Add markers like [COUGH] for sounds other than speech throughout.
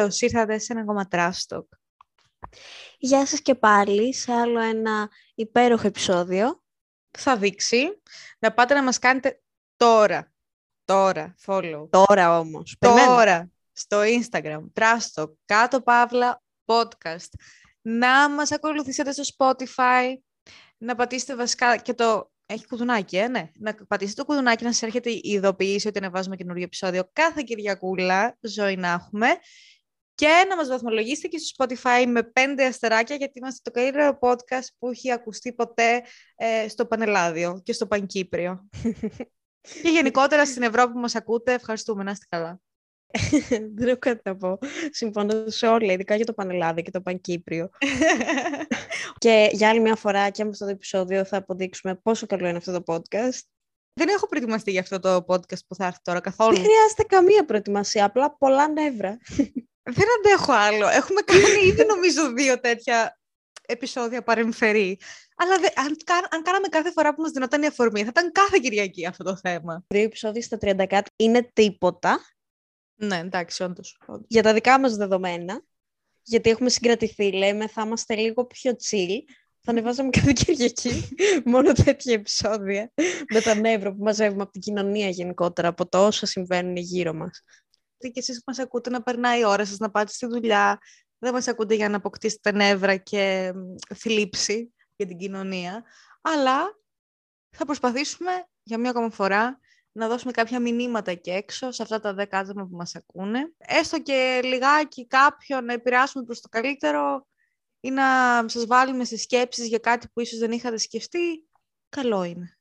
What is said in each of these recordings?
Καλώς ήρθατε σε ένα ακόμα Trash Γεια σας και πάλι σε άλλο ένα υπέροχο επεισόδιο. Θα δείξει να πάτε να μας κάνετε τώρα, τώρα, follow. Τώρα όμως. Τώρα, στο Instagram, Trash κάτω παύλα, podcast. Να μας ακολουθήσετε στο Spotify, να πατήσετε βασικά και το έχει κουδουνάκι, ε, ναι. Να πατήσετε το κουδουνάκι να σας έρχεται η ειδοποίηση ότι ανεβάζουμε καινούργιο επεισόδιο κάθε Κυριακούλα, ζωή να έχουμε. Και να μας βαθμολογήσετε και στο Spotify με πέντε αστεράκια, γιατί είμαστε το καλύτερο podcast που έχει ακουστεί ποτέ ε, στο Πανελλάδιο και στο Πανκύπριο. [LAUGHS] και γενικότερα στην Ευρώπη που μας ακούτε, ευχαριστούμε, να είστε καλά. [LAUGHS] Δεν έχω κάτι να πω. Συμφωνώ σε όλα, ειδικά για το Πανελλάδιο και το Πανκύπριο. [LAUGHS] και για άλλη μια φορά και με αυτό το επεισόδιο θα αποδείξουμε πόσο καλό είναι αυτό το podcast. Δεν έχω προετοιμαστεί για αυτό το podcast που θα έρθει τώρα καθόλου. Δεν χρειάζεται καμία προετοιμασία, απλά πολλά νεύρα. Δεν αντέχω άλλο. Έχουμε κάνει ήδη νομίζω δύο τέτοια επεισόδια παρεμφερή. Αλλά δε, αν, αν κάναμε κάθε φορά που μας δινόταν η αφορμή, θα ήταν κάθε Κυριακή αυτό το θέμα. Δύο επεισόδια στα 30 κάτι είναι τίποτα. Ναι, εντάξει, όντως. Για τα δικά μας δεδομένα, γιατί έχουμε συγκρατηθεί, λέμε, θα είμαστε λίγο πιο chill. Θα ανεβάζαμε κάθε Κυριακή [LAUGHS] μόνο τέτοια επεισόδια με τα νεύρα που μαζεύουμε από την κοινωνία γενικότερα, από το όσα συμβαίνουν γύρω μας. Και εσείς που μας ακούτε να περνάει η ώρα σας, να πάτε στη δουλειά, δεν μας ακούτε για να αποκτήσετε νεύρα και θλίψη για την κοινωνία, αλλά θα προσπαθήσουμε για μία ακόμα φορά να δώσουμε κάποια μηνύματα και έξω σε αυτά τα δέκα άτομα που μας ακούνε. Έστω και λιγάκι κάποιον να επηρεάσουμε προς το καλύτερο ή να σας βάλουμε σε σκέψεις για κάτι που ίσως δεν είχατε σκεφτεί, καλό είναι.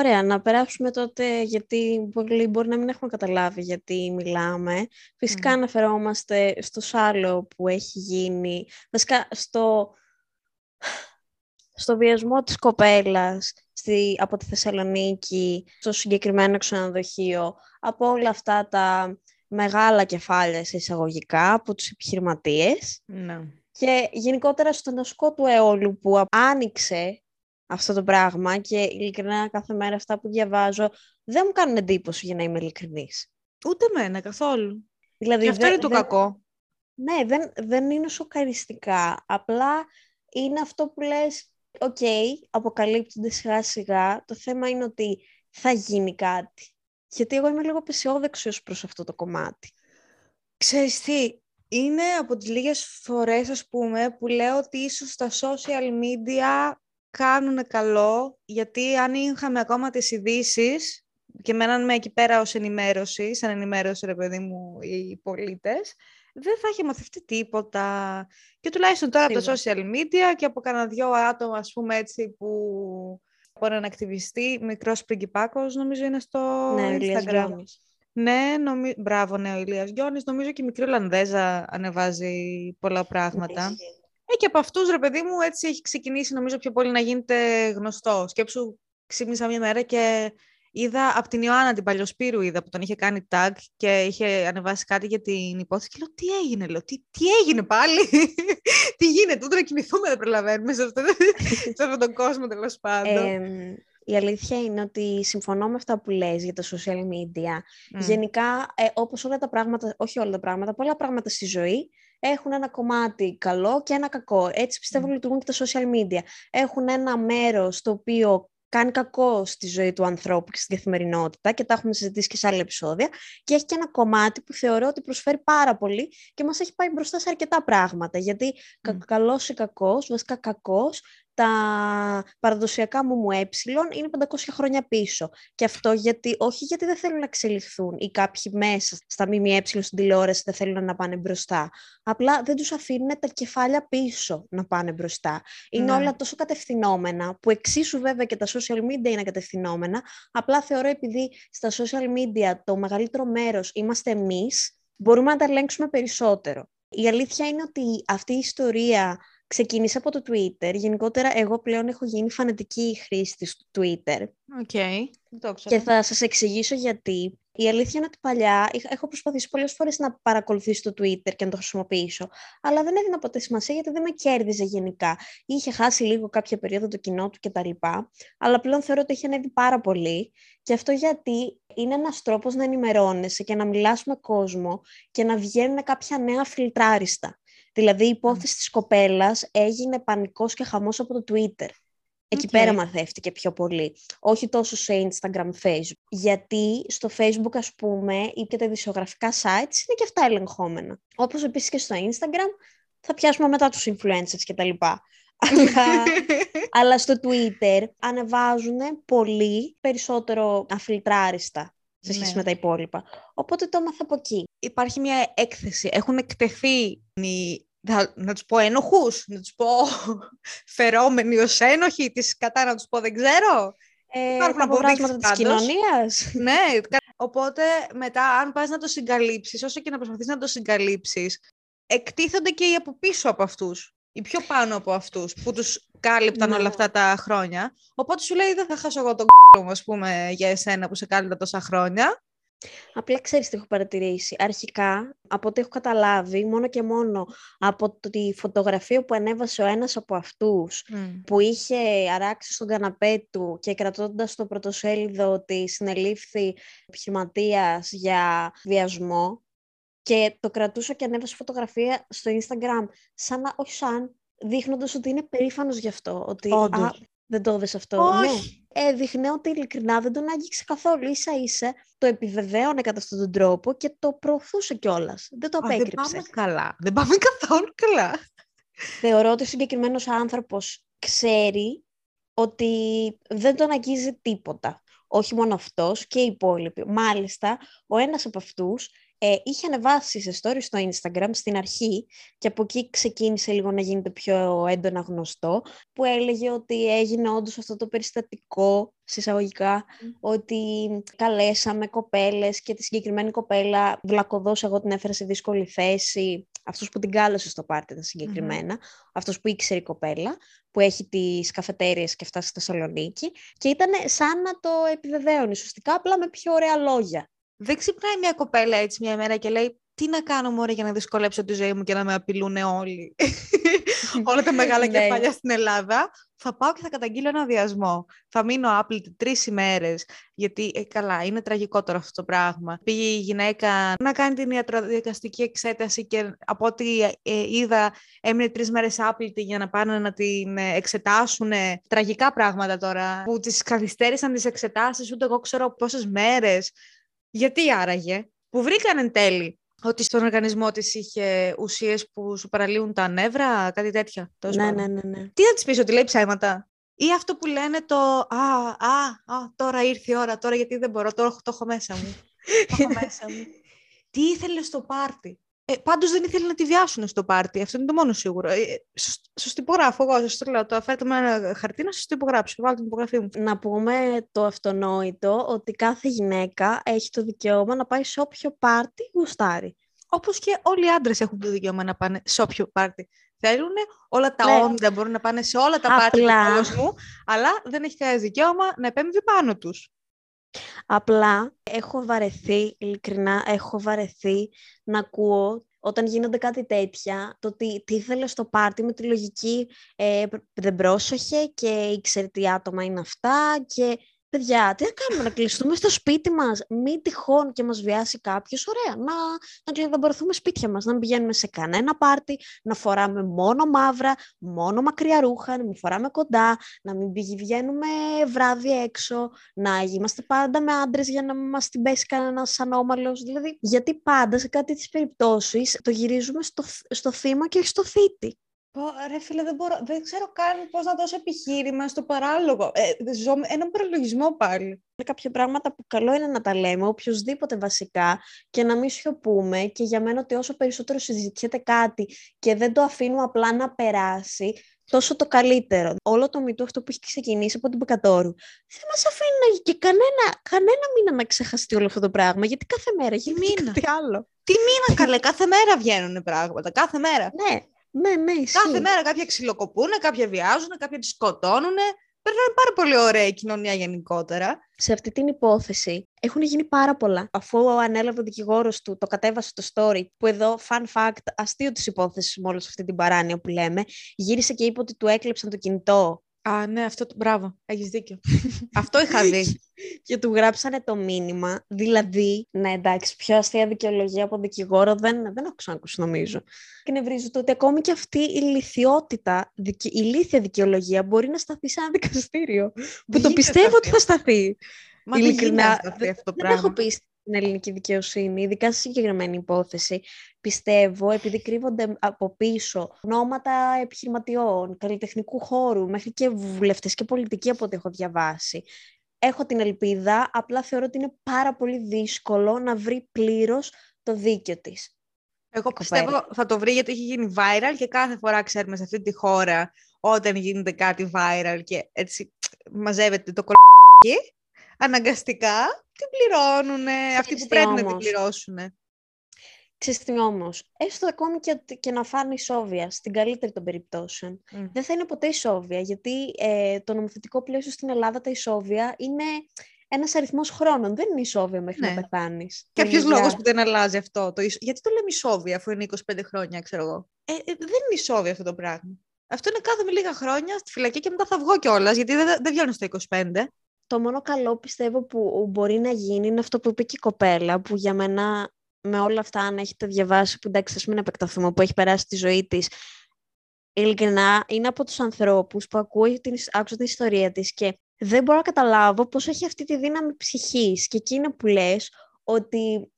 Ωραία, να περάσουμε τότε, γιατί πολλοί μπορεί να μην έχουμε καταλάβει γιατί μιλάμε. Φυσικά mm. αναφερόμαστε στο σάλο που έχει γίνει, βασικά στο, στο βιασμό της κοπέλας στη, από τη Θεσσαλονίκη, στο συγκεκριμένο ξενοδοχείο, από όλα αυτά τα μεγάλα κεφάλια σε εισαγωγικά από τους επιχειρηματίες. Ναι. Και γενικότερα στον ασκό του αιώλου που άνοιξε αυτό το πράγμα και ειλικρινά κάθε μέρα αυτά που διαβάζω δεν μου κάνουν εντύπωση για να είμαι ειλικρινής. Ούτε εμένα καθόλου. Δηλαδή, και αυτό είναι το κακό. Ναι, δεν, δεν είναι σοκαριστικά. Απλά είναι αυτό που λες OK, okay, αποκαλύπτονται σιγά σιγά. Το θέμα είναι ότι θα γίνει κάτι. Γιατί εγώ είμαι λίγο απαισιόδοξος προς αυτό το κομμάτι. Ξέρεις τι, είναι από τις λίγες φορές, ας πούμε, που λέω ότι ίσως τα social media κάνουν καλό, γιατί αν είχαμε ακόμα τις ειδήσεις και μέναν με εκεί πέρα ως ενημέρωση, σαν ενημέρωση, ρε παιδί μου, οι πολίτες, δεν θα είχε μαθευτεί τίποτα. Και τουλάχιστον τώρα από τα social media και από κανένα δυο άτομα, ας πούμε έτσι, που από έναν ακτιβιστή, μικρός πριγκιπάκος, νομίζω είναι στο ναι, Instagram. Ναι, νομι... μπράβο, ναι, ο Ηλίας Γιώνης. Νομίζω και η μικρή Ολλανδέζα ανεβάζει πολλά πράγματα. Ναι, ε, και από αυτούς, ρε παιδί μου, έτσι έχει ξεκινήσει νομίζω πιο πολύ να γίνεται γνωστό. Σκέψου, ξύπνησα μια μέρα και Είδα από την Ιωάννα την Παλιοσπύρου, είδα που τον είχε κάνει tag και είχε ανεβάσει κάτι για την υπόθεση. Και λέω, τι έγινε, λέω, τι, τι έγινε πάλι, [LAUGHS] τι γίνεται, ούτε να κοιμηθούμε δεν προλαβαίνουμε σε, αυτό, [LAUGHS] σε αυτόν τον κόσμο τέλος πάντων. Ε, η αλήθεια είναι ότι συμφωνώ με αυτά που λες για τα social media. Γενικά, ε, όπως όλα τα πράγματα, όχι όλα τα πράγματα, πολλά πράγματα στη ζωή έχουν ένα κομμάτι καλό και ένα κακό. Έτσι πιστεύω mm. λειτουργούν και τα social media. Έχουν ένα μέρος το οποίο κάνει κακό στη ζωή του ανθρώπου και στην καθημερινότητα και τα έχουμε συζητήσει και σε άλλα επεισόδια και έχει και ένα κομμάτι που θεωρώ ότι προσφέρει πάρα πολύ και μας έχει πάει μπροστά σε αρκετά πράγματα γιατί mm. καλός ή κακός, βασικά κακός τα παραδοσιακά μου μου ε είναι 500 χρόνια πίσω. Και αυτό γιατί, όχι γιατί δεν θέλουν να εξελιχθούν ή κάποιοι μέσα στα ΜΜΕ στην τηλεόραση δεν θέλουν να πάνε μπροστά. Απλά δεν τους αφήνουν τα κεφάλια πίσω να πάνε μπροστά. Είναι ναι. όλα τόσο κατευθυνόμενα, που εξίσου βέβαια και τα social media είναι κατευθυνόμενα. Απλά θεωρώ επειδή στα social media το μεγαλύτερο μέρος είμαστε εμείς, μπορούμε να τα ελέγξουμε περισσότερο. Η αλήθεια είναι ότι αυτή η ιστορία ξεκίνησε από το Twitter. Γενικότερα, εγώ πλέον έχω γίνει φανατική χρήστη του Twitter. OK. Okay. Και θα σας εξηγήσω γιατί. Η αλήθεια είναι ότι παλιά έχω προσπαθήσει πολλές φορές να παρακολουθήσω το Twitter και να το χρησιμοποιήσω, αλλά δεν έδινα ποτέ σημασία γιατί δεν με κέρδιζε γενικά. Είχε χάσει λίγο κάποια περίοδο το κοινό του κτλ. Αλλά πλέον θεωρώ ότι έχει ανέβει πάρα πολύ και αυτό γιατί είναι ένας τρόπος να ενημερώνεσαι και να μιλάς με κόσμο και να βγαίνουν κάποια νέα φιλτράριστα. Δηλαδή η υπόθεση mm. της κοπέλας έγινε πανικός και χαμός από το Twitter. Εκεί okay. πέρα μαθεύτηκε πιο πολύ. Όχι τόσο σε Instagram, Facebook. Γιατί στο Facebook, ας πούμε, ή και τα ειδησιογραφικά sites είναι και αυτά ελεγχόμενα. Όπως επίσης και στο Instagram, θα πιάσουμε μετά τους influencers και τα λοιπά. αλλά, [LAUGHS] αλλά στο Twitter ανεβάζουν πολύ περισσότερο αφιλτράριστα σε σχέση ναι. με τα υπόλοιπα. Οπότε το έμαθα από εκεί. Υπάρχει μια έκθεση. Έχουν εκτεθεί οι να τους πω ένοχους, να τους πω φερόμενοι ως ένοχοι, τις κατά να τους πω δεν ξέρω. Ε, Υπάρχουν αποδείξεις της κοινωνίας. ναι, οπότε μετά αν πας να το συγκαλύψεις, όσο και να προσπαθείς να το συγκαλύψεις, εκτίθονται και οι από πίσω από αυτούς, οι πιο πάνω από αυτούς, που τους κάλυπταν όλα ναι. αυτά τα χρόνια. Οπότε σου λέει δεν θα χάσω εγώ τον κ***ο μου, ας πούμε, για εσένα που σε κάλυπτα τόσα χρόνια. Απλά ξέρεις τι έχω παρατηρήσει. Αρχικά, από ό,τι έχω καταλάβει, μόνο και μόνο από τη φωτογραφία που ανέβασε ο ένας από αυτούς, που είχε αράξει στον καναπέ του και κρατώντας το πρωτοσέλιδο ότι συνελήφθη επιχειρηματίας για βιασμό, και το κρατούσα και ανέβασε φωτογραφία στο Instagram, σαν να, όχι σαν, δείχνοντας ότι είναι περήφανος γι' αυτό. Ότι, α, δεν το έδωσε αυτό. Όχι. Ναι. Έδειχνε ότι ειλικρινά δεν τον άγγιξε καθόλου. σα ίσα το επιβεβαίωνε κατά αυτόν τον τρόπο και το προωθούσε κιόλας. Δεν το απέκρυψε. δεν πάμε καλά. Δεν πάμε [LAUGHS] καθόλου καλά. Θεωρώ ότι ο συγκεκριμένος άνθρωπος ξέρει ότι δεν τον αγγίζει τίποτα. Όχι μόνο αυτός και οι υπόλοιποι. Μάλιστα, ο ένας από αυτούς ε, είχε ανεβάσει σε story στο Instagram στην αρχή και από εκεί ξεκίνησε λίγο να γίνεται πιο έντονα γνωστό που έλεγε ότι έγινε όντως αυτό το περιστατικό συσσαγωγικά ότι καλέσαμε κοπέλες και τη συγκεκριμένη κοπέλα βλακοδός εγώ την έφερα σε δύσκολη θέση αυτός που την κάλεσε στο πάρτι ήταν συγκεκριμένα, mm-hmm. αυτός που ήξερε η κοπέλα, που έχει τις καφετέριες και αυτά στη Θεσσαλονίκη και ήταν σαν να το επιβεβαίωνε σωστικά, απλά με πιο ωραία λόγια. Δεν ξυπνάει μια κοπέλα έτσι μια μέρα και λέει τι να κάνω μόνο για να δυσκολέψω τη ζωή μου και να με απειλούν όλοι. [LAUGHS] Όλα τα μεγάλα ναι. κεφάλια στην Ελλάδα. Θα πάω και θα καταγγείλω ένα βιασμό. Θα μείνω άπλητη τρεις ημέρες. Γιατί ε, καλά, είναι τραγικό τώρα αυτό το πράγμα. Πήγε η γυναίκα να κάνει την ιατροδικαστική εξέταση και από ό,τι ε, είδα έμεινε τρεις μέρες άπλητη για να πάνε να την ε, εξετάσουν. Τραγικά πράγματα τώρα. Που τις καθυστέρησαν τις εξετάσεις, ούτε εγώ ξέρω πόσες μέρες. Γιατί άραγε, που βρήκαν εν τέλει ότι στον οργανισμό της είχε ουσίες που σου παραλύουν τα νεύρα, κάτι τέτοια. Ναι, ναι, ναι, ναι. Τι θα της πεις, ότι λέει ψέματα; Ή αυτό που λένε το «Α, α, α, τώρα ήρθε η ώρα, τώρα γιατί δεν μπορώ, τώρα το έχω μέσα μου». το έχω [LAUGHS] μέσα μου. Τι ήθελε στο πάρτι; Ε, Πάντως δεν ήθελε να τη βιάσουν στο πάρτι. Αυτό είναι το μόνο σίγουρο. Ε, Σα το υπογράφω εγώ. Σας το λέω. Το αφαίρετε με ένα χαρτί να σας το υπογράψω. Βάλω την υπογραφή μου. Να πούμε το αυτονόητο ότι κάθε γυναίκα έχει το δικαίωμα να πάει σε όποιο πάρτι γουστάρει. Όπως και όλοι οι άντρες έχουν το δικαίωμα να πάνε σε όποιο πάρτι θέλουν. Όλα τα ναι. όντα μπορούν να πάνε σε όλα τα πάρτι του κόσμου, αλλά δεν έχει κανένα δικαίωμα να επέμβει πάνω τους. Απλά έχω βαρεθεί, ειλικρινά, έχω βαρεθεί να ακούω όταν γίνονται κάτι τέτοια, το ότι τι ήθελε στο πάρτι με τη λογική ε, δεν πρόσεχε και ήξερε τι άτομα είναι αυτά και παιδιά, τι να κάνουμε, να κλειστούμε στο σπίτι μας, μη τυχόν και μας βιάσει κάποιος, ωραία, να, να κλειδαμπορθούμε σπίτια μας, να μην πηγαίνουμε σε κανένα πάρτι, να φοράμε μόνο μαύρα, μόνο μακριά ρούχα, να μην φοράμε κοντά, να μην πηγαίνουμε βράδυ έξω, να είμαστε πάντα με άντρες για να μας την πέσει κανένας ανώμαλος. Δηλαδή, γιατί πάντα σε κάτι τις περιπτώσεις το γυρίζουμε στο, στο θύμα και στο θήτη. Ρε φίλε, δεν, μπορώ, δεν ξέρω καν πώς να δώσω επιχείρημα στο παράλογο. Ε, ζω έναν προλογισμό πάλι. Είναι κάποια πράγματα που καλό είναι να τα λέμε, οποιοδήποτε βασικά, και να μην σιωπούμε. Και για μένα ότι όσο περισσότερο συζητιέται κάτι και δεν το αφήνουμε απλά να περάσει, τόσο το καλύτερο. Όλο το μητού αυτό που έχει ξεκινήσει από την Πεκατόρου δεν μας αφήνει και κανένα, κανένα μήνα να ξεχαστεί όλο αυτό το πράγμα, γιατί κάθε μέρα γίνεται κάτι άλλο; Τι μήνα καλέ, κάθε μέρα βγαίνουν πράγματα, κάθε μέρα. Ναι, Ναι, ναι, ισχύει. Κάθε μέρα κάποια ξυλοκοπούν, κάποια βιάζουν, κάποια τις σκοτώνουν. Περνάει πάρα πολύ ωραία η κοινωνία γενικότερα. Σε αυτή την υπόθεση έχουν γίνει πάρα πολλά. Αφού ανέλαβε ο δικηγόρος του, το κατέβασε το story, που εδώ, fun fact, αστείο της υπόθεσης με όλη αυτή την παράνοια που λέμε, γύρισε και είπε ότι του έκλεψαν το κινητό Α, ναι, αυτό το μπράβο. Έχεις δίκιο. [LAUGHS] αυτό είχα δει. και του γράψανε το μήνυμα. Δηλαδή, ναι, εντάξει, πιο αστεία δικαιολογία από δικηγόρο δεν, δεν έχω ξανακούσει, νομίζω. Και νευριζω το ότι ακόμη και αυτή η λυθιότητα, η ηλίθια δικαιολογία μπορεί να σταθεί σε ένα δικαστήριο. που το πιστεύω ότι θα σταθεί. Μα Ειλικρινά, δεν, αυτό δεν έχω πει στην ελληνική δικαιοσύνη, ειδικά στη συγκεκριμένη υπόθεση, πιστεύω, επειδή κρύβονται από πίσω ονόματα επιχειρηματιών, καλλιτεχνικού χώρου, μέχρι και βουλευτές και πολιτικοί από ό,τι έχω διαβάσει. Έχω την ελπίδα, απλά θεωρώ ότι είναι πάρα πολύ δύσκολο να βρει πλήρως το δίκαιο της. Εγώ πιστεύω θα το βρει γιατί έχει γίνει viral και κάθε φορά ξέρουμε σε αυτή τη χώρα όταν γίνεται κάτι viral και έτσι μαζεύεται το κολλάκι αναγκαστικά την πληρώνουν αυτοί που πρέπει να την πληρώσουν. Ξέρεις τι όμως, έστω ακόμη και, και να φάνε ισόβια, στην καλύτερη των περιπτώσεων, δεν θα είναι ποτέ ισόβια, γιατί ε, το νομοθετικό πλαίσιο στην Ελλάδα τα ισόβια είναι ένας αριθμός χρόνων. Δεν είναι ισόβια μέχρι ναι. να πεθάνεις. Και ποιος λόγος που δεν αλλάζει αυτό. Το Γιατί το λέμε ισόβια, αφού είναι 25 χρόνια, ξέρω εγώ. Ε, ε, δεν είναι ισόβια αυτό το πράγμα. Αυτό είναι κάθε λίγα χρόνια στη φυλακή και μετά θα βγω κιόλας, γιατί δεν, δεν βγαίνω στα 25 το μόνο καλό πιστεύω που μπορεί να γίνει είναι αυτό που είπε και η κοπέλα, που για μένα με όλα αυτά αν έχετε διαβάσει, που εντάξει ας μην επεκταθούμε, που έχει περάσει τη ζωή της, ειλικρινά είναι από τους ανθρώπους που ακούω την, άκουσα την ιστορία της και δεν μπορώ να καταλάβω πώς έχει αυτή τη δύναμη ψυχής. Και εκεί είναι που λες ότι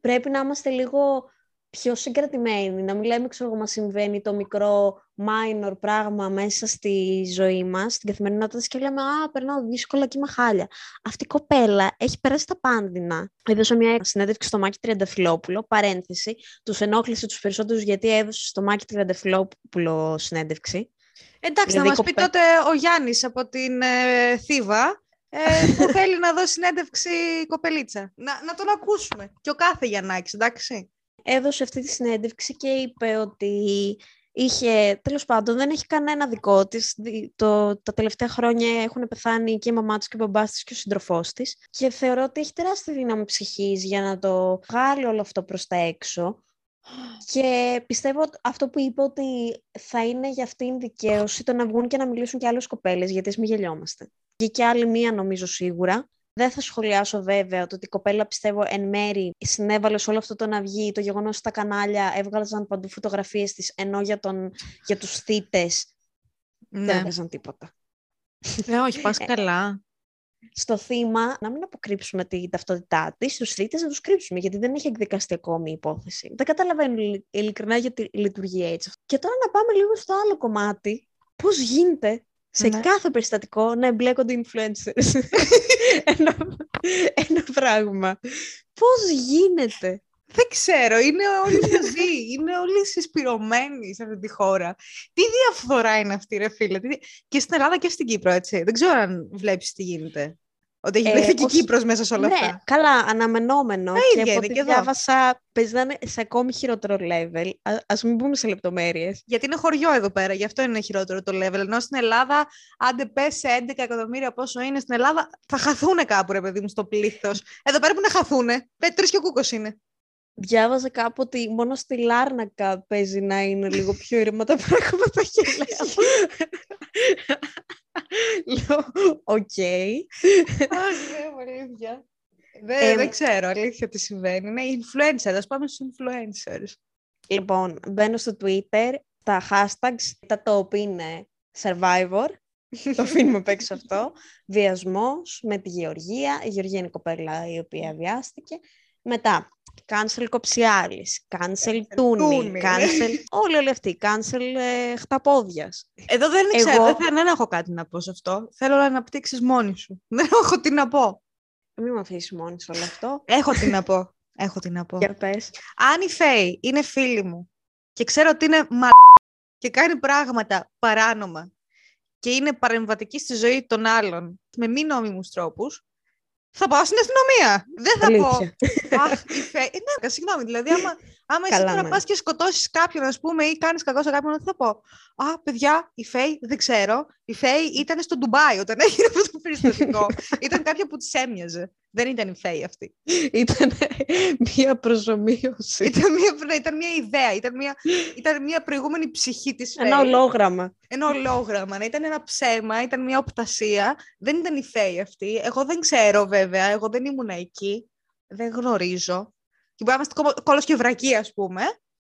πρέπει να είμαστε λίγο πιο συγκρατημένοι, να μην λέμε, ξέρω μας συμβαίνει το μικρό minor πράγμα μέσα στη ζωή μας, στην καθημερινότητα και λέμε «Α, περνάω δύσκολα και είμαι χάλια». Αυτή η κοπέλα έχει περάσει τα πάνδυνα. Έδωσε μια συνέντευξη στο Μάκη Τριανταφυλόπουλο, παρένθεση, τους ενόχλησε τους περισσότερους γιατί έδωσε στο Μάκη Τριανταφυλόπουλο συνέντευξη. Εντάξει, δηλαδή, να μας πει τότε ο Γιάννης από την ε, Θήβα, ε, που θέλει να δώσει συνέντευξη κοπελίτσα. Να, να τον ακούσουμε. Και ο κάθε Γιαννάκης, εντάξει έδωσε αυτή τη συνέντευξη και είπε ότι είχε, τέλος πάντων, δεν έχει κανένα δικό της. Το, τα τελευταία χρόνια έχουν πεθάνει και η μαμά της και ο μπαμπάς της και ο σύντροφός της. Και θεωρώ ότι έχει τεράστια δύναμη ψυχής για να το βγάλει όλο αυτό προς τα έξω. Και πιστεύω αυτό που είπε ότι θα είναι για αυτήν δικαίωση το να βγουν και να μιλήσουν και άλλες κοπέλες, γιατί ας μην γελιόμαστε. Και και άλλη μία νομίζω σίγουρα. Δεν θα σχολιάσω βέβαια το ότι η κοπέλα πιστεύω εν μέρη συνέβαλε σε όλο αυτό το να βγει, το γεγονός ότι στα κανάλια έβγαλαν παντού φωτογραφίες της, ενώ για, τον, για τους θύτες ναι. δεν έβγαζαν τίποτα. Ε, όχι, πας ε, καλά. Στο θύμα, να μην αποκρύψουμε την ταυτότητά της, στου θήτες να τους κρύψουμε, γιατί δεν έχει εκδικαστεί ακόμη η υπόθεση. Δεν καταλαβαίνω ειλικρινά γιατί λειτουργεί έτσι. Και τώρα να πάμε λίγο στο άλλο κομμάτι. Πώς γίνεται σε ναι. κάθε περιστατικό να εμπλέκονται influencers. [LAUGHS] ένα, ένα πράγμα. Πώς γίνεται; Δεν ξέρω, είναι όλοι μαζί, είναι όλοι συσπηρωμένοι σε αυτή τη χώρα. Τι διαφθορά είναι αυτή, ρε φίλε; Και στην Ελλάδα και στην Κύπρο, έτσι. Δεν ξέρω αν βλέπεις τι γίνεται. Ότι έχει βρεθεί ε, και η Κύπρος μέσα σε όλα ναι, αυτά. καλά, αναμενόμενο. και από ό,τι διάβασα, παίζει να είναι σε ακόμη χειρότερο level. Α ας μην πούμε σε λεπτομέρειες. Γιατί είναι χωριό εδώ πέρα, γι' αυτό είναι χειρότερο το level. Ενώ στην Ελλάδα, άντε πες σε 11 εκατομμύρια πόσο είναι στην Ελλάδα, θα χαθούν κάπου, ρε παιδί μου, στο πλήθος. Εδώ πέρα που να χαθούνε. Τρεις και ο κούκος είναι. Διάβαζα κάπου ότι μόνο στη Λάρνακα παίζει να είναι λίγο πιο ήρεμα τα πράγματα και λέω. [LAUGHS] Λέω, οκ. Δεν, δεν ξέρω αλήθεια τι συμβαίνει. Είναι influencer, ας πάμε στους influencers. Λοιπόν, μπαίνω στο Twitter, τα hashtags, τα top είναι survivor, το αφήνουμε απ' έξω αυτό, βιασμός με τη Γεωργία, η Γεωργία είναι η κοπέλα η οποία βιάστηκε, μετά Cancel Κοψιάλης, cancel Τούνι, cancel [LAUGHS] όλοι όλοι αυτοί, cancel ε, Χταπόδιας. Εδώ δεν Εγώ... ξέρω, δεν, δεν έχω κάτι να πω σε αυτό. Θέλω να αναπτύξεις μόνη σου. [LAUGHS] Δεν έχω τι να πω. Μην με αφήσεις μόνη σου όλο αυτό. Έχω τι να πω. Έχω τι να πω. Για πες. Αν η Φέη είναι φίλη μου και ξέρω ότι είναι μα και κάνει πράγματα παράνομα και είναι παρεμβατική στη ζωή των άλλων με μη νόμιμους τρόπους, θα πάω στην αστυνομία. Δεν θα πω. Αχ, η Φέη. Ε, ναι, συγγνώμη. Δηλαδή, άμα, Άμα Καλά, εσύ τώρα ναι. πας και σκοτώσεις κάποιον, ας πούμε, ή κάνεις κακό σε κάποιον, τι θα πω. Α, παιδιά, η Φέη, δεν ξέρω. Η Φέη ήταν στο Ντουμπάι όταν έγινε αυτό το περιστατικό. [LAUGHS] ήταν κάποια που της έμοιαζε. Δεν ήταν η Φέη αυτή. Ήταν μία προσωμείωση. ήταν, μια, ναι, ήταν μια ιδέα, ήταν μια, ήταν μια προηγούμενη ψυχή της Φέη. Ένα ολόγραμμα. Ένα ολόγραμμα, ναι, ήταν ένα ψέμα, ήταν μια οπτασία. Δεν ήταν η Φέη αυτή. Εγώ δεν ξέρω βέβαια, εγώ δεν ήμουν εκεί. Δεν γνωρίζω. Και μπορεί να είμαστε κόλος και βρακή, ας πούμε.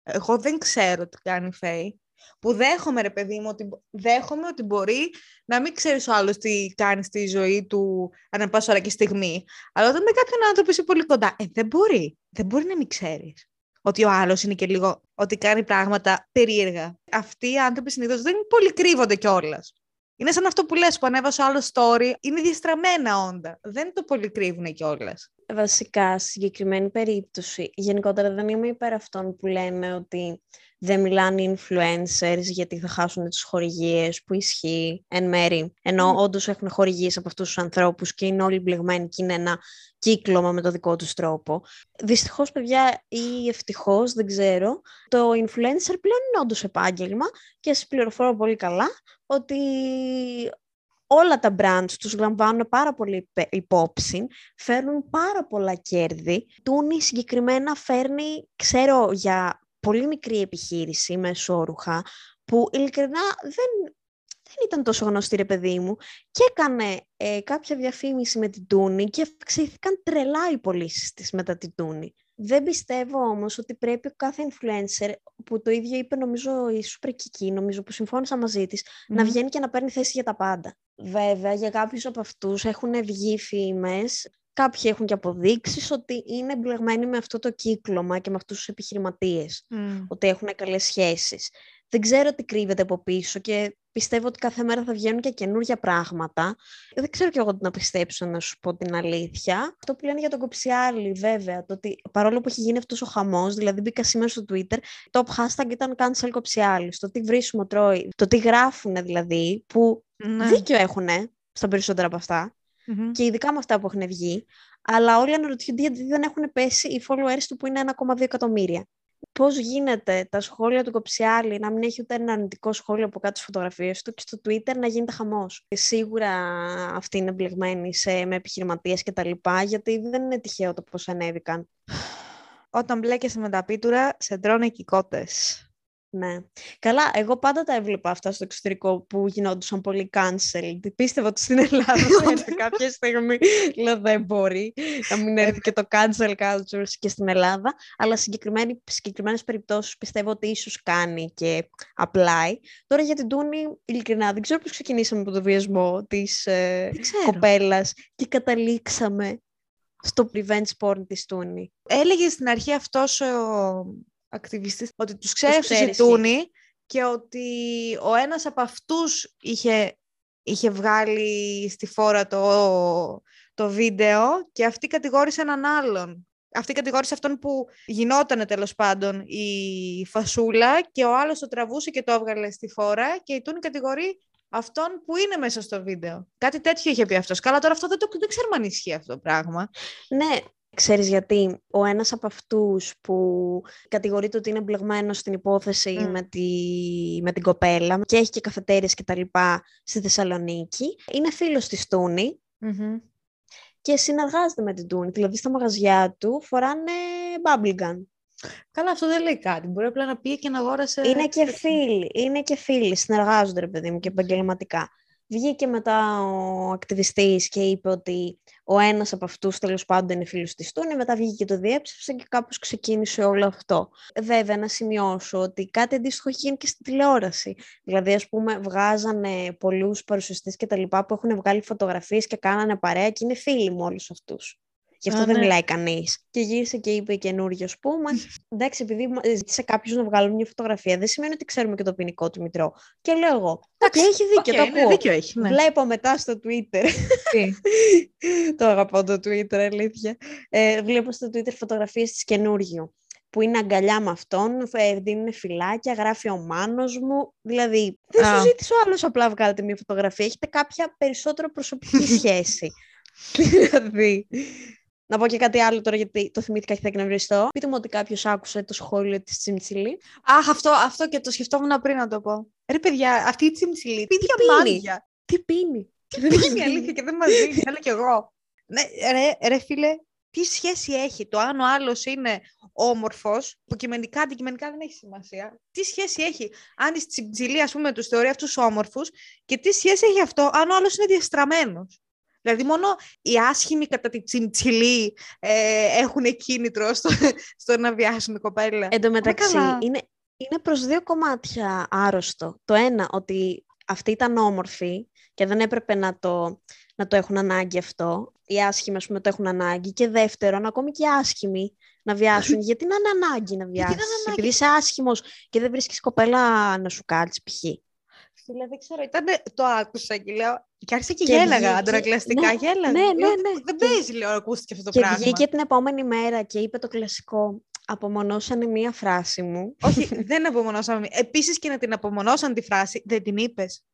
Εγώ δεν ξέρω τι κάνει η Φέη. Που δέχομαι, ρε παιδί μου, ότι, δέχομαι ότι μπορεί να μην ξέρεις ο άλλος τι κάνεις στη ζωή του ανά πάσα ώρα και στιγμή. Αλλά όταν με κάποιον άνθρωπο είσαι πολύ κοντά, ε, δεν μπορεί. Δεν μπορεί να μην ξέρεις. Ότι ο άλλος είναι και λίγο, ότι κάνει πράγματα περίεργα. Αυτοί οι άνθρωποι συνήθως δεν πολύ κρύβονται κιόλας. Είναι σαν αυτό που λες που ανέβασε ο άλλο story. Είναι διαστραμμένα όντα. Δεν το πολύ κρύβουν κιόλας. Βασικά, στη συγκεκριμένη περίπτωση, γενικότερα δεν είμαι υπέρ αυτών που λένε ότι δεν μιλάνε οι influencers γιατί θα χάσουν τις χορηγίες που ισχύει εν μέρη. Ενώ Mm. όντως έχουν χορηγίες από αυτούς τους ανθρώπους και είναι όλοι μπλεγμένοι και είναι ένα κύκλωμα με το δικό τους τρόπο. Δυστυχώς, παιδιά, ή ευτυχώς, δεν ξέρω, το influencer πλέον είναι όντως επάγγελμα και σας πληροφορώ πολύ καλά ότι όλα τα brands τους λαμβάνουν πάρα πολύ υπε- υπόψη, φέρνουν πάρα πολλά κέρδη. Τούνι συγκεκριμένα φέρνει, ξέρω για πολύ μικρή επιχείρηση μεσόρουχα, που ειλικρινά δεν, δεν ήταν τόσο γνωστή ρε παιδί μου και έκανε ε, κάποια διαφήμιση με την Τούνι και αυξήθηκαν τρελά οι πωλήσεις της μετά την Τούνι. Δεν πιστεύω όμως ότι πρέπει ο κάθε influencer, που το ίδιο είπε νομίζω η Super Kiki, νομίζω που συμφώνησα μαζί της, να βγαίνει και να παίρνει θέση για τα πάντα. Βέβαια, για κάποιους από αυτούς έχουν βγει φήμες, κάποιοι έχουν και αποδείξεις ότι είναι εμπλεγμένοι με αυτό το κύκλωμα και με αυτούς τους επιχειρηματίες, ότι έχουν καλές σχέσεις. Δεν ξέρω τι κρύβεται από πίσω και πιστεύω ότι κάθε μέρα θα βγαίνουν και καινούργια πράγματα. Δεν ξέρω κι εγώ τι να πιστέψω, να σου πω την αλήθεια. Αυτό που λένε για τον Κοψιάλη, βέβαια, το ότι παρόλο που έχει γίνει αυτός ο χαμός, δηλαδή μπήκα σήμερα στο Twitter, top hashtag ήταν cancel Κοψιάλη. Το τι βρίσκουμε τρώει, το τι γράφουν δηλαδή, που Ναι. δίκιο έχουν στα περισσότερα από αυτά Μμμ. και ειδικά με αυτά που έχουν βγει, αλλά όλοι αναρωτιούνται γιατί δεν έχουν πέσει οι followers του που είναι 1,2 εκατομμύρια. Πώς γίνεται τα σχόλια του Κοψιάλη να μην έχει ούτε ένα αρνητικό σχόλιο από κάτω στις φωτογραφίες του και στο Twitter να γίνεται χαμός; Και σίγουρα αυτοί είναι εμπλεγμένοι σε, με επιχειρηματίες και τα λοιπά, γιατί δεν είναι τυχαίο το πώς ανέβηκαν. Όταν μπλέκεσαι με τα πίτουρα, σε τρώνε και οι κότες. Ναι. Καλά, εγώ πάντα τα έβλεπα αυτά στο εξωτερικό που γινόντουσαν πολύ cancelled. Πίστευα ότι στην Ελλάδα θα έρθει [LAUGHS] κάποια στιγμή. Λέω δεν μπορεί να μην έρθει και το cancel culture και στην Ελλάδα. Αλλά συγκεκριμένες περιπτώσεις πιστεύω ότι ίσως κάνει και apply. Τώρα για την Τούνη, ειλικρινά, δεν ξέρω πώς ξεκινήσαμε από το βιασμό της ε, Δεν ξέρω. κοπέλας και καταλήξαμε στο revenge porn της Τούνη. Έλεγε στην αρχή αυτός ο ακτιβιστής ότι τους ξέρεψε η ξέρεις, Τούνη και ότι ο ένας από αυτούς είχε, είχε βγάλει στη φόρα το, το βίντεο και αυτή κατηγόρησε έναν άλλον. Αυτή κατηγόρησε αυτόν που γινόταν τέλος πάντων η φασούλα και ο άλλος το τραβούσε και το έβγαλε στη φόρα και η Τούνη κατηγορεί αυτόν που είναι μέσα στο βίντεο. Κάτι τέτοιο είχε πει αυτός. Καλά τώρα αυτό δεν, το, δεν ξέρουμε αν ισχύει αυτό το πράγμα. Ναι, ξέρεις γιατί; Ο ένας από αυτούς που κατηγορείται ότι είναι μπλεγμένος στην υπόθεση Μμ. με, τη, με την κοπέλα και έχει και καφετέριες και τα λοιπά στη Θεσσαλονίκη, είναι φίλος της Τούνη και συνεργάζεται με την Τούνη. Δηλαδή στα μαγαζιά του φοράνε bubblegum. Καλά, αυτό δεν λέει κάτι. Μπορεί απλά να πήγε και να αγόρασε. Είναι και φίλοι, είναι και φίλοι, συνεργάζονται ρε παιδί μου και επαγγελματικά. Βγήκε μετά ο ακτιβιστής και είπε ότι ο ένας από αυτούς τέλος πάντων είναι φίλος της Τούνη, μετά βγήκε και το διέψευσε και κάπως ξεκίνησε όλο αυτό. Βέβαια, να σημειώσω ότι κάτι αντίστοιχο έχει γίνει και στην τηλεόραση. Δηλαδή, ας πούμε, βγάζανε πολλούς παρουσιαστές και τα λοιπά που έχουν βγάλει φωτογραφίες και κάνανε παρέα και είναι φίλοι με όλους αυτούς. Γι' αυτό Α, δεν ναι. μιλάει κανείς. Και γύρισε και είπε καινούριο, ας πούμε. [LAUGHS] Εντάξει, επειδή μα- ζήτησε κάποιος να βγάλουν μια φωτογραφία, δεν σημαίνει ότι ξέρουμε και το ποινικό τους μητρώο. Και λέω εγώ. Εντάξει, «OK, έχει δίκιο, Οκ, το ναι, ακούω. δίκιο έχει. Ναι. Βλέπω μετά στο Twitter. Τι; [LAUGHS] το αγαπώ το Twitter, αλήθεια. Ε, βλέπω στο Twitter φωτογραφίες της καινούργιου που είναι αγκαλιά με αυτόν, ε, δίνουν φυλάκια, γράφει ο μάνος μου. Δηλαδή, δεν Α. σου ζήτησε ο άλλος απλά βγάλετε μια φωτογραφία. Έχετε κάποια περισσότερο προσωπική [LAUGHS] σχέση. δηλαδή, Να πω και κάτι άλλο τώρα, γιατί το θυμήθηκα και θα εκνευριστώ. Πείτε μου ότι κάποιος άκουσε το σχόλιο της Τσιμτσιλή. Αχ, αυτό, αυτό και το σκεφτόμουν πριν να το πω. Ρε παιδιά, αυτή η τσιμτσιλή, τι διαμάρια. Τι πίνει; Και δεν είναι αλήθεια και δεν μας δίνει, θέλω κι εγώ. Ναι, ρε, ρε φίλε, τι σχέση έχει το αν ο άλλος είναι όμορφος, που κειμενικά, αντικειμενικά δεν έχει σημασία. Τι σχέση έχει αν η τσιμτσιλή, ας πούμε, τους θεωρεί αυτούς όμορφους και τι σχέση έχει αυτό αν ο άλλος είναι διαστραμμένος. Δηλαδή μόνο οι άσχημοι κατά τη τσιμτσιλή ε, έχουν κίνητρο στο, [LAUGHS] στο να βιάσουν κοπέλα. Εν τω μεταξύ, είναι, είναι προς δύο κομμάτια άρρωστο. Το ένα, ότι αυτή ήταν όμορφη και δεν έπρεπε να το, να το έχουν ανάγκη αυτό. Οι άσχημοι, ας πούμε, το έχουν ανάγκη. Και δεύτερον, ακόμη και οι άσχημοι να βιάσουν. [LAUGHS] γιατί να είναι ανάγκη να βιάσεις; Επειδή είσαι άσχημος και δεν βρίσκεις κοπέλα να σου κάτσει π.χ. Φίλε, δεν ξέρω, ήταν, το άκουσα και λέω. Και άρχισα και, και γέλαγα αντανακλαστικά. Ναι, γέλαγα. Ναι, ναι, ναι. Δεν παίζει, λέω, ακούστηκε αυτό το και πράγμα. Και βγήκε την επόμενη μέρα και είπε το κλασικό. Απομονώσανε μία φράση μου. Όχι, δεν απομονώσαμε. Επίσης και να την απομονώσαν τη φράση, δεν την είπες.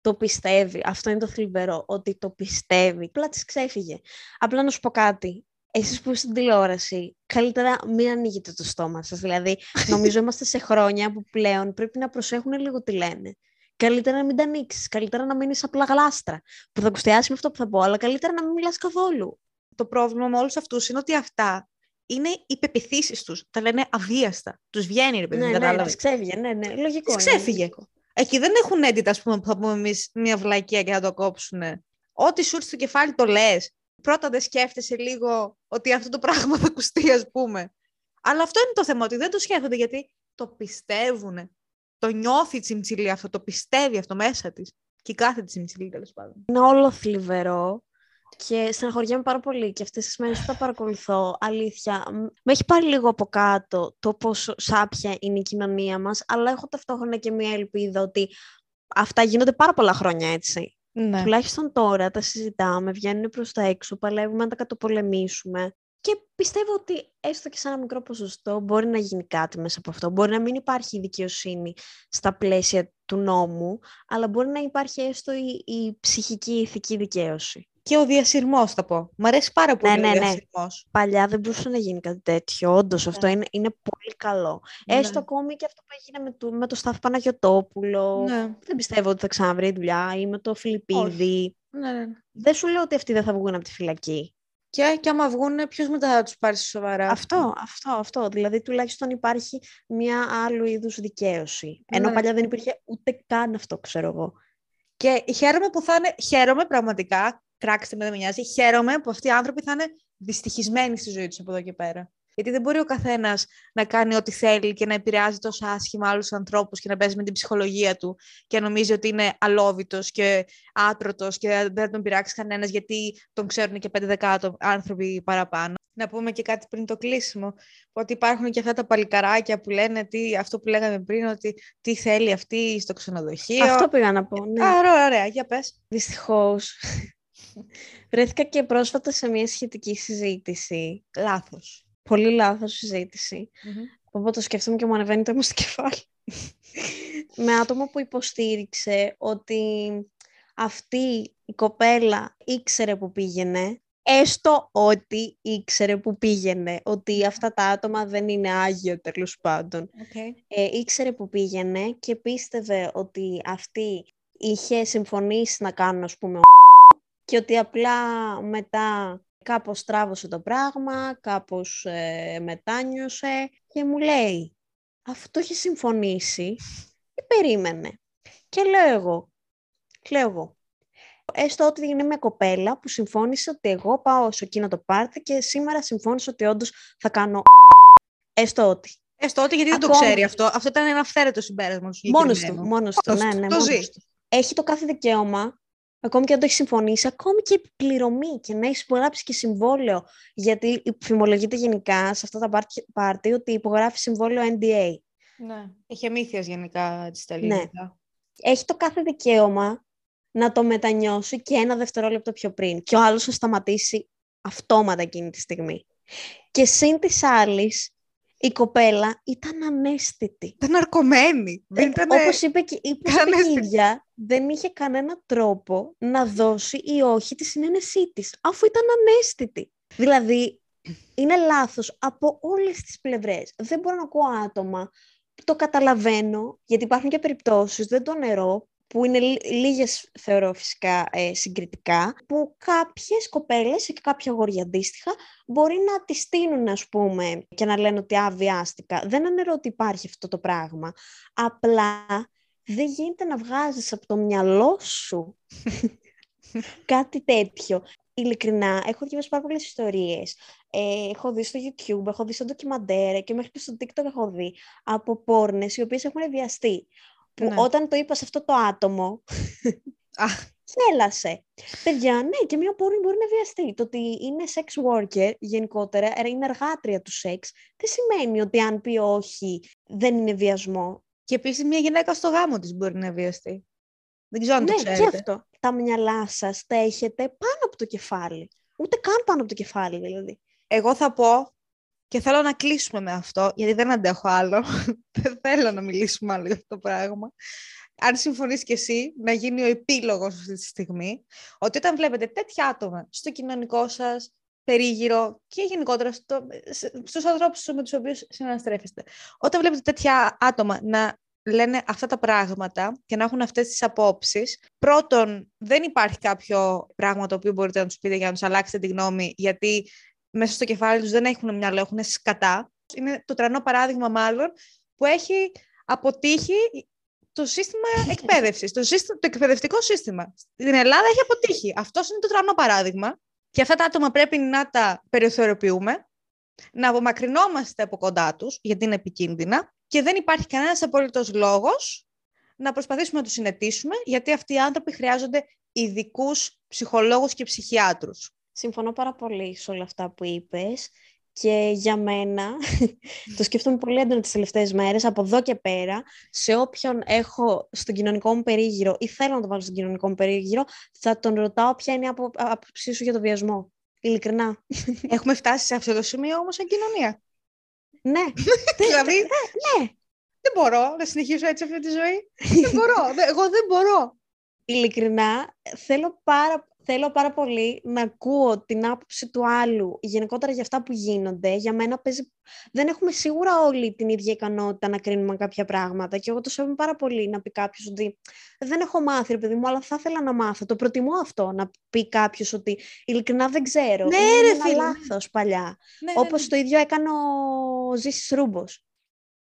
Το πιστεύει. Αυτό είναι το θλιβερό. Ότι το πιστεύει. Απλά της ξέφυγε. Απλά να σου πω κάτι. Εσείς που είστε στην τηλεόραση, καλύτερα μην ανοίγετε το στόμα σας. Δηλαδή, [LAUGHS] νομίζω είμαστε σε χρόνια που πλέον πρέπει να προσέχουν λίγο τι λένε. Καλύτερα να μην τα ανοίξεις. Καλύτερα να μείνεις απλά γλάστρα. Που θα ακουστιάσει με αυτό που θα πω, αλλά καλύτερα να μην μιλάς καθόλου. Το πρόβλημα με όλους αυτούς είναι ότι αυτά είναι οι πεπιθήσεις τους. Τα λένε αβίαστα. Τους βγαίνει, ρε παιδί ναι, ναι, ναι, ξέφυγε. Ναι, ναι, λογικό. Τις ξέφυγε. Εκεί δεν έχουν edit, ας πούμε, που θα πούμε εμείς μια βλακία και θα το κόψουν. Ό,τι σου έρθει στο κεφάλι το λες. Πρώτα δεν σκέφτεσαι λίγο ότι αυτό το πράγμα θα ακουστεί, ας πούμε. Αλλά αυτό είναι το θέμα, ότι δεν το σκέφτονται γιατί το πιστεύουν. Το νιώθει η τσιμτσιλή αυτό, το πιστεύει αυτό μέσα της. Και κάθε της τσιμτσιλή, τέλος πάντων. Είναι όλο θλιβερό και στεναχωριέμαι πάρα πολύ και αυτές τις μέρες τα παρακολουθώ, αλήθεια. Με έχει πάρει λίγο από κάτω το πόσο σάπια είναι η κοινωνία μας, αλλά έχω ταυτόχρονα και μια ελπίδα ότι αυτά γίνονται πάρα πολλά χρόνια έτσι. Ναι. Τουλάχιστον τώρα τα συζητάμε, βγαίνουν προς τα έξω, παλεύουμε να τα κατοπολεμήσουμε. Και πιστεύω ότι έστω και σε ένα μικρό ποσοστό μπορεί να γίνει κάτι μέσα από αυτό. Μπορεί να μην υπάρχει δικαιοσύνη στα πλαίσια του νόμου, αλλά μπορεί να υπάρχει έστω η, η ψυχική ηθική δικαίωση και ο διασυρμός, θα πω. Μ' αρέσει πάρα πολύ ναι, ναι, ο διασυρμός. Ναι. Παλιά δεν μπορούσε να γίνει κάτι τέτοιο. Όντως, ναι. αυτό είναι, είναι πολύ καλό. Ναι. Έστω ακόμη και αυτό που έγινε με το, με το Σταύ Παναγιοτόπουλο. Ναι. Δεν πιστεύω ότι θα ξαναβρει δουλειά ή με το Φιλιππίδη. Ναι, ναι. Δεν σου λέω ότι αυτοί δεν θα βγουν από τη φυλακή. Και, και άμα βγουν, ποιος μετά θα τους πάρει σοβαρά; Αυτό, αυτό, αυτό. Δηλαδή, τουλάχιστον υπάρχει μια άλλου είδους δικαίωση. Ενώ παλιά δεν υπήρχε ούτε καν αυτό, ξέρω εγώ. Και χαίρομαι που θα είναι, χαίρομαι πραγματικά κράξτε με, δεν με νοιάζει. Χαίρομαι που αυτοί οι άνθρωποι θα είναι δυστυχισμένοι στη ζωή τους από εδώ και πέρα. Γιατί δεν μπορεί ο καθένας να κάνει ό,τι θέλει και να επηρεάζει τόσο άσχημα άλλους ανθρώπους και να παίζει με την ψυχολογία του και να νομίζει ότι είναι αλόβητος και άτρωτο και δεν θα τον πειράξει κανένας γιατί τον ξέρουν και πέντε δεκάτο άνθρωποι παραπάνω. Να πούμε και κάτι πριν το κλείσιμο, ότι υπάρχουν και αυτά τα παλικαράκια που λένε τι, αυτό που λέγαμε πριν, ότι τι θέλει αυτή στο ξενοδοχείο. Αυτό πήγα να πω, ναι. Άρα, ωραία, για πες. Δυστυχώς, [LAUGHS] Βρέθηκα και πρόσφατα σε μια σχετική συζήτηση. Λάθος. Πολύ λάθος συζήτηση. Οπότε το σκέφτομαι και μου ανεβαίνει το αίμα στο κεφάλι. [LAUGHS] Με άτομο που υποστήριξε ότι αυτή η κοπέλα ήξερε που πήγαινε, έστω ότι ήξερε που πήγαινε, ότι αυτά τα άτομα δεν είναι άγιο τέλος πάντων. Okay. Ε, ήξερε που πήγαινε και πίστευε ότι αυτή είχε συμφωνήσει να κάνουν, ας πούμε, [LAUGHS] και ότι απλά μετά κάπως τράβωσε το πράγμα, κάπως ε, μετάνιωσε και μου λέει αυτό έχει συμφωνήσει και περίμενε. Και λέω εγώ, λέω εγώ, έστω ότι είναι μια κοπέλα που συμφώνησε ότι εγώ πάω σε εκείνο το πάρτι και σήμερα συμφώνησε ότι όντως θα κάνω [LAUGHS] έστω ότι. Έστω ότι γιατί δεν το ξέρει αυτό. Αυτό ήταν ένα αυθαίρετο συμπέρασμα. Μόνος του, μόνος του, ναι, ναι, το ζει. Έχει το κάθε δικαίωμα ακόμη και αν το έχεις συμφωνήσει, ακόμη και επιπληρωμή και να έχεις υπογράψει και συμβόλαιο. Γιατί φημολογείται γενικά σε αυτά τα πάρτι ότι υπογράφει συμβόλαιο NDA. Ναι. Έχει αμύθεια γενικά τη Ιταλία. Ναι. Έχει το κάθε δικαίωμα να το μετανιώσει και ένα δευτερόλεπτο πιο πριν. Και ο άλλος να σταματήσει αυτόματα εκείνη τη στιγμή. Και συν της άλλης, η κοπέλα ήταν ανέστητη. Ήταν αρκωμένη. Δεν ήταν... Όπως είπε και είπες η ίδια, δεν είχε κανένα τρόπο να δώσει ή όχι τη συνένεσή της, αφού ήταν ανέστητη. Δηλαδή, είναι λάθος από όλες τις πλευρές. Δεν μπορώ να ακούω άτομα, το καταλαβαίνω, γιατί υπάρχουν και περιπτώσεις, δεν το νερό, που είναι λίγες θεωρώ φυσικά ε, συγκριτικά, που κάποιες κοπέλες και κάποια αγόρια αντίστοιχα μπορεί να τη στείλουν ας πούμε και να λένε ότι αβιάστηκα. Δεν ανερώ ότι υπάρχει αυτό το πράγμα. Απλά δεν γίνεται να βγάζεις από το μυαλό σου [LAUGHS] κάτι τέτοιο. Ειλικρινά, έχω διαβάσει πάρα πολλές ιστορίες. Ε, έχω δει στο YouTube, έχω δει στο ντοκιμαντέρ και μέχρι και στο TikTok έχω δει από πόρνες οι οποίες έχουν βιαστεί που ναι. όταν το είπα σε αυτό το άτομο, γέλασε. Παιδιά, ναι, και μια πόρνη μπορεί να βιαστεί. Το ότι είναι sex worker γενικότερα, ε, είναι εργάτρια του σεξ, δεν σημαίνει ότι αν πει όχι, δεν είναι βιασμό. Και επίσης μια γυναίκα στο γάμο της μπορεί να βιαστεί. Δεν ξέρω αν ναι, το ξέρετε. Και αυτό. Τα μυαλά σας τα έχετε πάνω από το κεφάλι. Ούτε καν πάνω από το κεφάλι, δηλαδή. Εγώ θα πω και θέλω να κλείσουμε με αυτό, γιατί δεν αντέχω άλλο. [LAUGHS] δεν θέλω να μιλήσουμε άλλο για αυτό το πράγμα. Αν συμφωνείς και εσύ, να γίνει ο επίλογος αυτή τη στιγμή, ότι όταν βλέπετε τέτοια άτομα στο κοινωνικό σας περίγυρο και γενικότερα στο, στους ανθρώπους με τους οποίους συναναστρέφεστε, όταν βλέπετε τέτοια άτομα να λένε αυτά τα πράγματα και να έχουν αυτές τις απόψεις, πρώτον, δεν υπάρχει κάποιο πράγμα το οποίο μπορείτε να τους πείτε για να τους αλλάξετε τη γνώμη, γιατί μέσα στο κεφάλι τους δεν έχουν μυαλό, έχουν σκατά. Είναι το τρανό παράδειγμα μάλλον που έχει αποτύχει το σύστημα [LAUGHS] εκπαίδευσης, το, το εκπαιδευτικό σύστημα. Στην Ελλάδα έχει αποτύχει. Αυτός είναι το τρανό παράδειγμα. Και αυτά τα άτομα πρέπει να τα περιθωριοποιούμε, να απομακρυνόμαστε από κοντά τους, γιατί είναι επικίνδυνα και δεν υπάρχει κανένας απολύτως λόγος να προσπαθήσουμε να τους συνετήσουμε, γιατί αυτοί οι άνθρωποι χρειάζονται ειδικούς ψυχολόγους και ψυχιάτρους. Συμφωνώ πάρα πολύ σε όλα αυτά που είπες και για μένα, [LAUGHS] το σκέφτομαι πολύ έντονα τις τελευταίες μέρες, από εδώ και πέρα, σε όποιον έχω στον κοινωνικό μου περίγυρο ή θέλω να το βάλω στον κοινωνικό μου περίγυρο, θα τον ρωτάω ποια είναι η άποψή σου για το βιασμό. Ειλικρινά. [LAUGHS] Έχουμε φτάσει σε αυτό το σημείο όμως σαν κοινωνία. Ναι. [LAUGHS] δηλαδή, ναι. δεν μπορώ να συνεχίσω έτσι αυτή τη ζωή. δεν μπορώ. Εγώ δεν μπορώ. Ειλικρινά, θέλω πάρα θέλω πάρα πολύ να ακούω την άποψη του άλλου, γενικότερα για αυτά που γίνονται. Για μένα παίζει... δεν έχουμε σίγουρα όλοι την ίδια ικανότητα να κρίνουμε κάποια πράγματα και εγώ το σέβομαι πάρα πολύ να πει κάποιος ότι δεν έχω μάθει, ρε παιδί μου, αλλά θα ήθελα να μάθω. Το προτιμώ αυτό, να πει κάποιος ότι ειλικρινά δεν ξέρω. Ναι, Είναι ρε, ένα λάθος παλιά. Ναι, ναι Όπως ναι. το ίδιο έκανε ο Ζήσης Ρούμπος.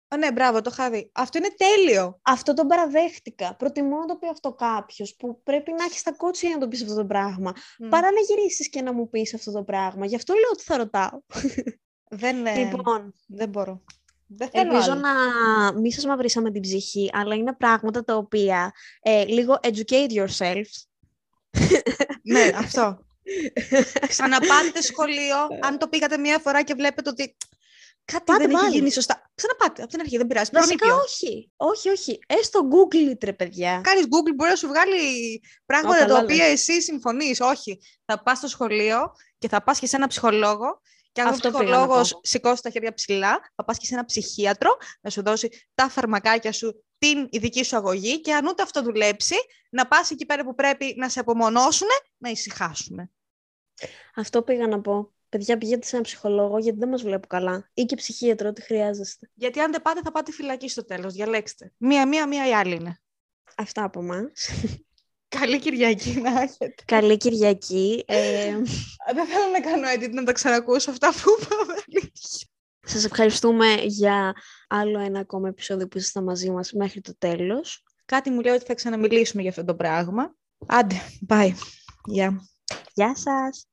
Α, ναι, μπράβο, το είχα δει. Αυτό είναι τέλειο. Αυτό τον παραδέχτηκα. Προτιμώ να το πει αυτό κάποιος που πρέπει να έχεις τα κότσια να το πεις αυτό το πράγμα. Mm. Παρά να γυρίσεις και να μου πεις αυτό το πράγμα. Γι' αυτό λέω ότι θα ρωτάω. Δεν, ε, λοιπόν, δεν μπορώ. Δεν Ελπίζω να μην σας μαυρίσαμε την ψυχή, αλλά είναι πράγματα τα οποία ε, λίγο educate yourself. ναι, αυτό. Ξαναπάτε σχολείο, αν το πήγατε μία φορά και βλέπετε ότι Κάτι Πάτε δεν έχει γίνει σωστά. Ξαναπάτε από την αρχή, δεν πειράζει. Βασικά όχι. Όχι, όχι. Έστω Google, τρε παιδιά. Κάνεις Google, μπορεί να σου βγάλει πράγματα τα οποία εσύ συμφωνείς. Όχι. Θα πας στο σχολείο και θα πας και σε ένα ψυχολόγο. Και αν ο ψυχολόγος σηκώσει τα χέρια ψηλά, θα πας και σε ένα ψυχίατρο να σου δώσει τα φαρμακάκια σου, την ειδική σου αγωγή. Και αν ούτε αυτό δουλέψει, να πας εκεί πέρα που πρέπει να σε απομονώσουν, να ησυχάσουμε. Αυτό πήγα να πω. Παιδιά, πηγαίνετε σε ένα ψυχολόγο γιατί δεν μας βλέπω καλά. Ή και ψυχίατρο, ό,τι χρειάζεστε. Γιατί αν δεν πάτε, θα πάτε φυλακή στο τέλος. Διαλέξτε. Μία-μία, μία η άλλη είναι. Αυτά από εμάς. Καλή Κυριακή να έχετε. Καλή Κυριακή. Ε... δεν θέλω να κάνω edit να τα ξανακούσω αυτά που είπαμε. Σας ευχαριστούμε για άλλο ένα ακόμα επεισόδιο που ήσασταν μαζί μας μέχρι το τέλος. Κάτι μου λέει ότι θα ξαναμιλήσουμε για αυτό το πράγμα. Άντε, bye. Γεια. Γεια σας.